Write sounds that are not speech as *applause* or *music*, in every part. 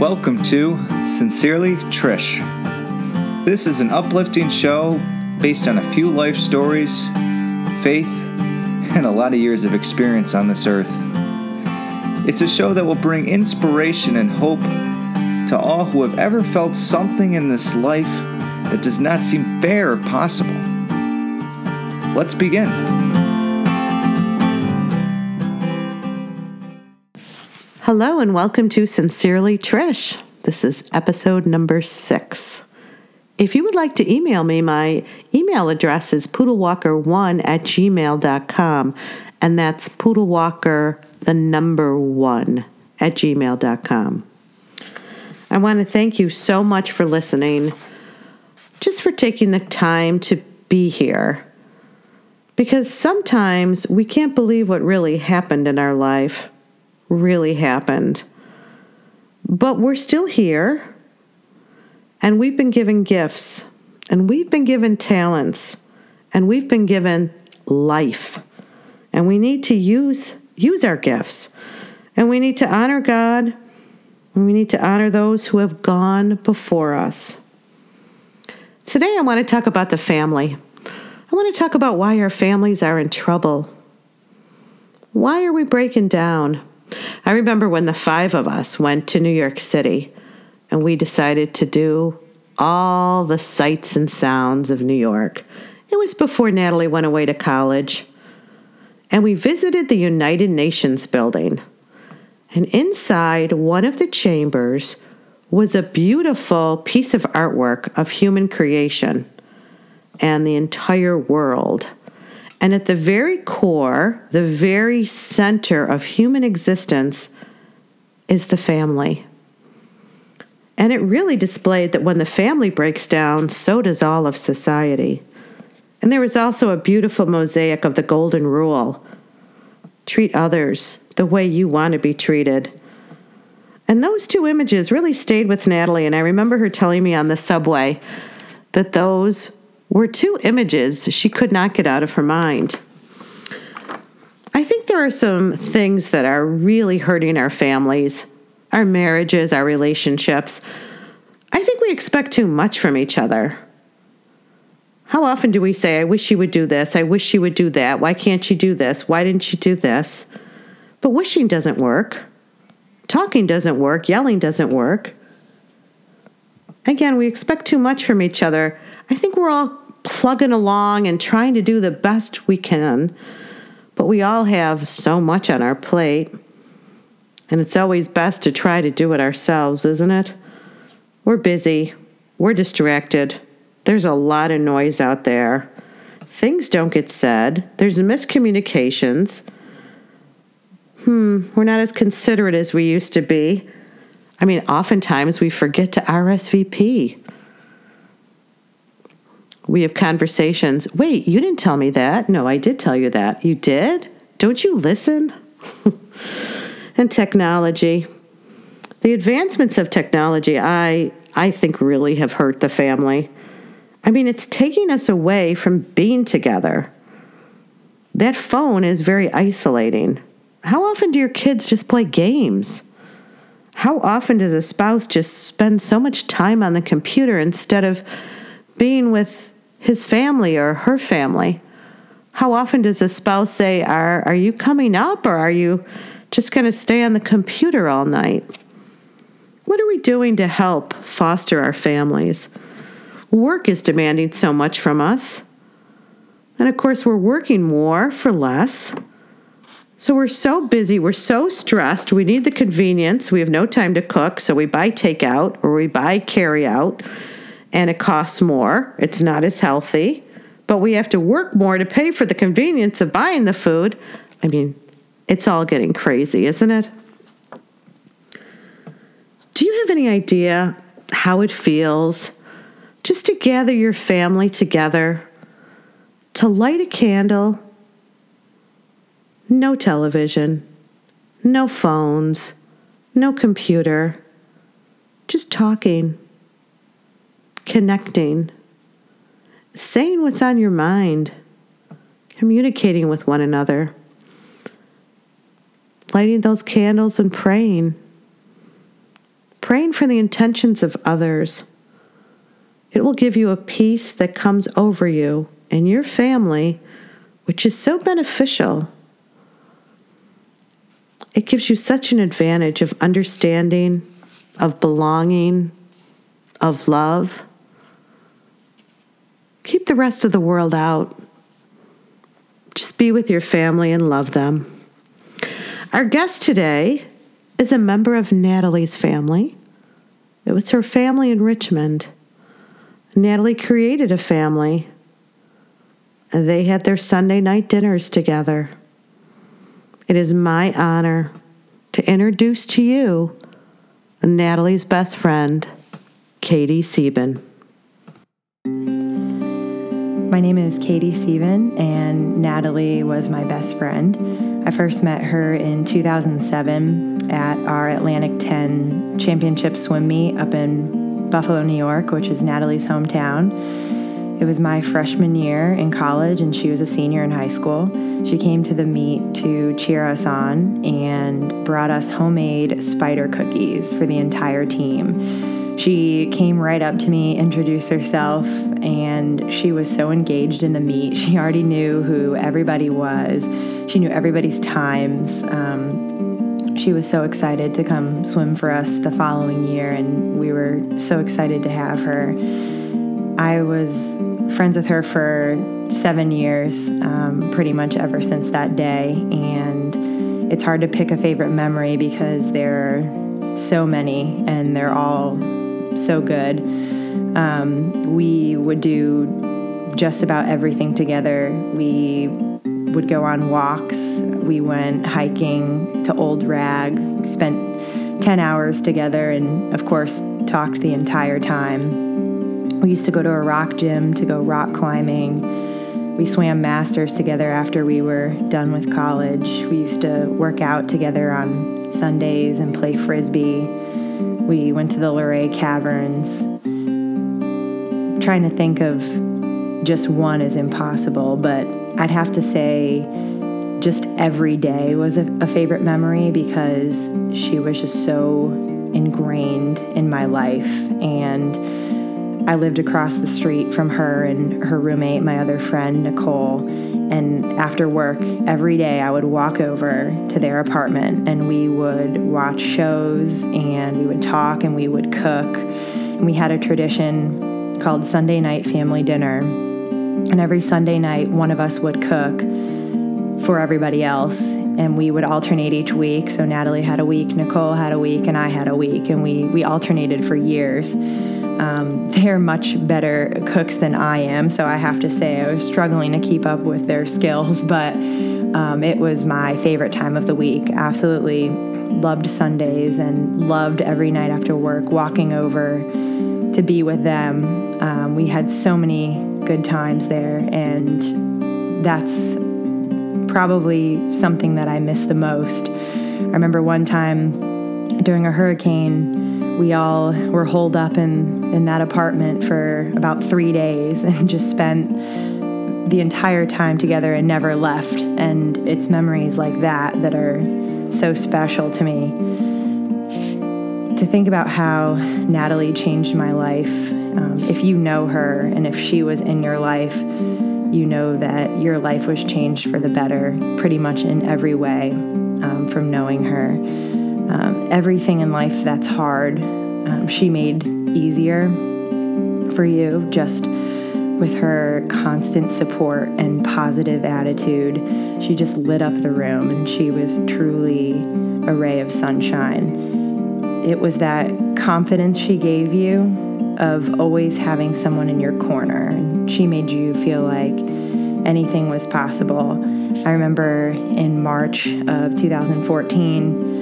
Welcome to Sincerely Trish. This is an uplifting show based on a few life stories, faith, and a lot of years of experience on this earth. It's a show that will bring inspiration and hope to all who have ever felt something in this life that does not seem fair or possible. Let's begin. Hello and welcome to Sincerely Trish. This is episode number six. If you would like to email me, my email address is poodlewalker1 at gmail.com, and that's poodlewalker, the number one, at gmail.com. I want to thank you so much for listening, just for taking the time to be here. Because sometimes we can't believe what really happened in our life really happened. But we're still here, and we've been given gifts, and we've been given talents, and we've been given life. And we need to use use our gifts. And we need to honor God, and we need to honor those who have gone before us. Today I want to talk about the family. I want to talk about why our families are in trouble. Why are we breaking down? I remember when the five of us went to New York City and we decided to do all the sights and sounds of New York. It was before Natalie went away to college. And we visited the United Nations building. And inside one of the chambers was a beautiful piece of artwork of human creation and the entire world. And at the very core, the very center of human existence is the family. And it really displayed that when the family breaks down, so does all of society. And there was also a beautiful mosaic of the Golden Rule treat others the way you want to be treated. And those two images really stayed with Natalie. And I remember her telling me on the subway that those were two images she could not get out of her mind. I think there are some things that are really hurting our families, our marriages, our relationships. I think we expect too much from each other. How often do we say, I wish you would do this, I wish you would do that, why can't you do this, why didn't you do this? But wishing doesn't work. Talking doesn't work, yelling doesn't work. Again, we expect too much from each other. I think we're all plugging along and trying to do the best we can, but we all have so much on our plate. And it's always best to try to do it ourselves, isn't it? We're busy, we're distracted, there's a lot of noise out there. Things don't get said, there's miscommunications. Hmm, we're not as considerate as we used to be. I mean, oftentimes we forget to RSVP. We have conversations. Wait, you didn't tell me that. No, I did tell you that. You did? Don't you listen? *laughs* and technology. The advancements of technology, I, I think, really have hurt the family. I mean, it's taking us away from being together. That phone is very isolating. How often do your kids just play games? How often does a spouse just spend so much time on the computer instead of being with his family or her family? How often does a spouse say, Are, are you coming up or are you just going to stay on the computer all night? What are we doing to help foster our families? Work is demanding so much from us. And of course, we're working more for less. So we're so busy, we're so stressed, we need the convenience. We have no time to cook, so we buy takeout or we buy carry out, and it costs more. It's not as healthy, but we have to work more to pay for the convenience of buying the food. I mean, it's all getting crazy, isn't it? Do you have any idea how it feels just to gather your family together, to light a candle? No television, no phones, no computer, just talking, connecting, saying what's on your mind, communicating with one another, lighting those candles and praying praying for the intentions of others. It will give you a peace that comes over you and your family, which is so beneficial. It gives you such an advantage of understanding, of belonging, of love. Keep the rest of the world out. Just be with your family and love them. Our guest today is a member of Natalie's family. It was her family in Richmond. Natalie created a family, and they had their Sunday night dinners together. It is my honor to introduce to you Natalie's best friend, Katie Sieben. My name is Katie Sieben, and Natalie was my best friend. I first met her in 2007 at our Atlantic 10 championship swim meet up in Buffalo, New York, which is Natalie's hometown. It was my freshman year in college, and she was a senior in high school. She came to the meet to cheer us on and brought us homemade spider cookies for the entire team. She came right up to me, introduced herself, and she was so engaged in the meet. She already knew who everybody was, she knew everybody's times. Um, she was so excited to come swim for us the following year, and we were so excited to have her. I was friends with her for seven years, um, pretty much ever since that day, and it's hard to pick a favorite memory because there are so many and they're all so good. Um, we would do just about everything together. We would go on walks. We went hiking to Old Rag. We spent 10 hours together and, of course, talked the entire time. We used to go to a rock gym to go rock climbing. We swam masters together after we were done with college. We used to work out together on Sundays and play frisbee. We went to the Luray Caverns. Trying to think of just one is impossible, but I'd have to say just every day was a, a favorite memory because she was just so ingrained in my life. And I lived across the street from her and her roommate, my other friend, Nicole and after work, every day I would walk over to their apartment and we would watch shows and we would talk and we would cook. And we had a tradition called Sunday night family dinner. And every Sunday night, one of us would cook for everybody else. And we would alternate each week. So Natalie had a week, Nicole had a week, and I had a week. And we, we alternated for years. Um, they're much better cooks than I am, so I have to say I was struggling to keep up with their *laughs* skills, but um, it was my favorite time of the week. Absolutely loved Sundays and loved every night after work walking over to be with them. Um, we had so many good times there, and that's probably something that I miss the most. I remember one time during a hurricane we all were holed up in, in that apartment for about three days and *laughs* just spent the entire time together and never left. And it's memories like that that are so special to me. To think about how Natalie changed my life. Um, if you know her and if she was in your life, you know that your life was changed for the better pretty much in every way um, from knowing her um, everything in life that's hard, um, she made easier for you just with her constant support and positive attitude. She just lit up the room and she was truly a ray of sunshine. It was that confidence she gave you of always having someone in your corner, and she made you feel like anything was possible. I remember in March of 2014,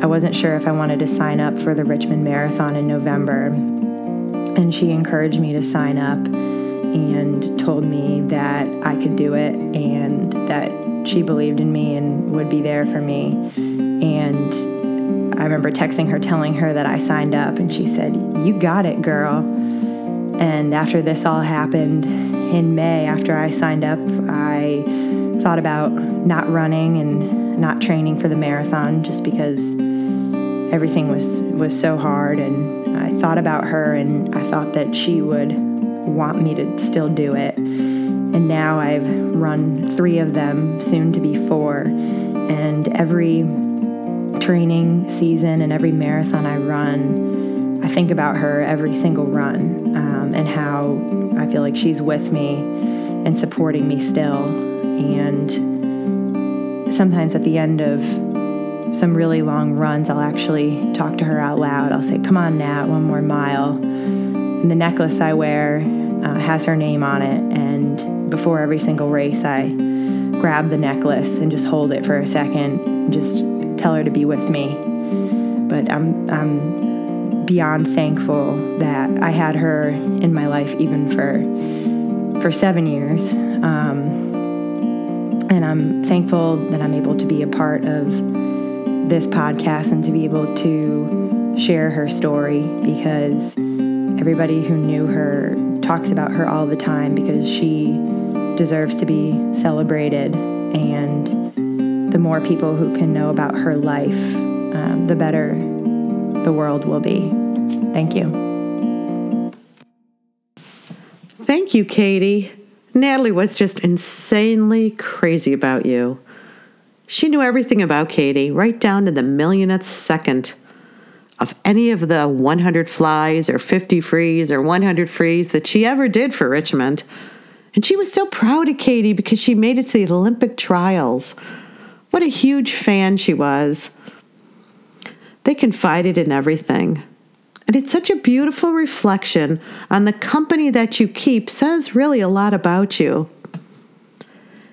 I wasn't sure if I wanted to sign up for the Richmond Marathon in November. And she encouraged me to sign up and told me that I could do it and that she believed in me and would be there for me. And I remember texting her telling her that I signed up, and she said, You got it, girl. And after this all happened in May, after I signed up, I thought about not running and not training for the marathon just because everything was was so hard and I thought about her and I thought that she would want me to still do it. And now I've run 3 of them, soon to be 4, and every training season and every marathon I run, I think about her every single run um, and how I feel like she's with me and supporting me still. And sometimes at the end of some really long runs, I'll actually talk to her out loud. I'll say, Come on, Nat, one more mile. And the necklace I wear uh, has her name on it. And before every single race, I grab the necklace and just hold it for a second and just tell her to be with me. But I'm, I'm beyond thankful that I had her in my life even for, for seven years. Um, and I'm thankful that I'm able to be a part of this podcast and to be able to share her story because everybody who knew her talks about her all the time because she deserves to be celebrated. And the more people who can know about her life, um, the better the world will be. Thank you. Thank you, Katie. Natalie was just insanely crazy about you. She knew everything about Katie, right down to the millionth second of any of the 100 flies or 50 frees or 100 frees that she ever did for Richmond. And she was so proud of Katie because she made it to the Olympic trials. What a huge fan she was. They confided in everything. And it's such a beautiful reflection on the company that you keep, says really a lot about you.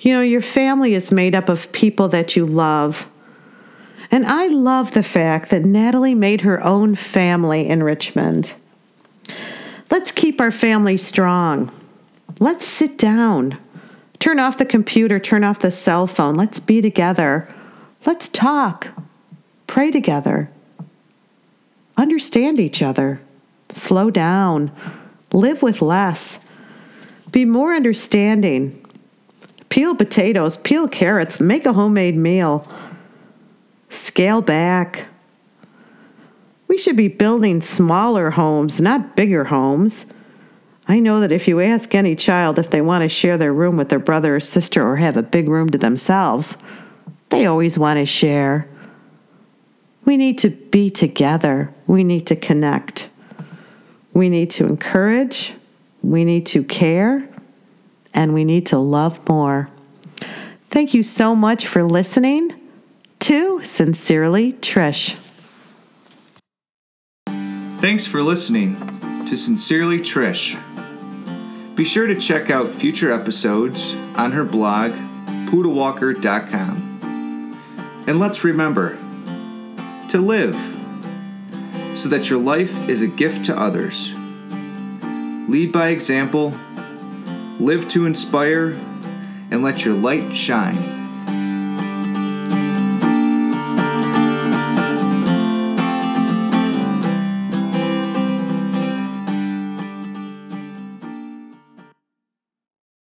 You know, your family is made up of people that you love. And I love the fact that Natalie made her own family in Richmond. Let's keep our family strong. Let's sit down. Turn off the computer, turn off the cell phone. Let's be together. Let's talk. Pray together understand each other, slow down, live with less, be more understanding, peel potatoes, peel carrots, make a homemade meal, scale back. We should be building smaller homes, not bigger homes. I know that if you ask any child if they want to share their room with their brother or sister or have a big room to themselves, they always want to share. We need to be together. We need to connect. We need to encourage. We need to care. And we need to love more. Thank you so much for listening to Sincerely Trish. Thanks for listening to Sincerely Trish. Be sure to check out future episodes on her blog, poodlewalker.com. And let's remember, to live, so that your life is a gift to others. Lead by example, live to inspire, and let your light shine.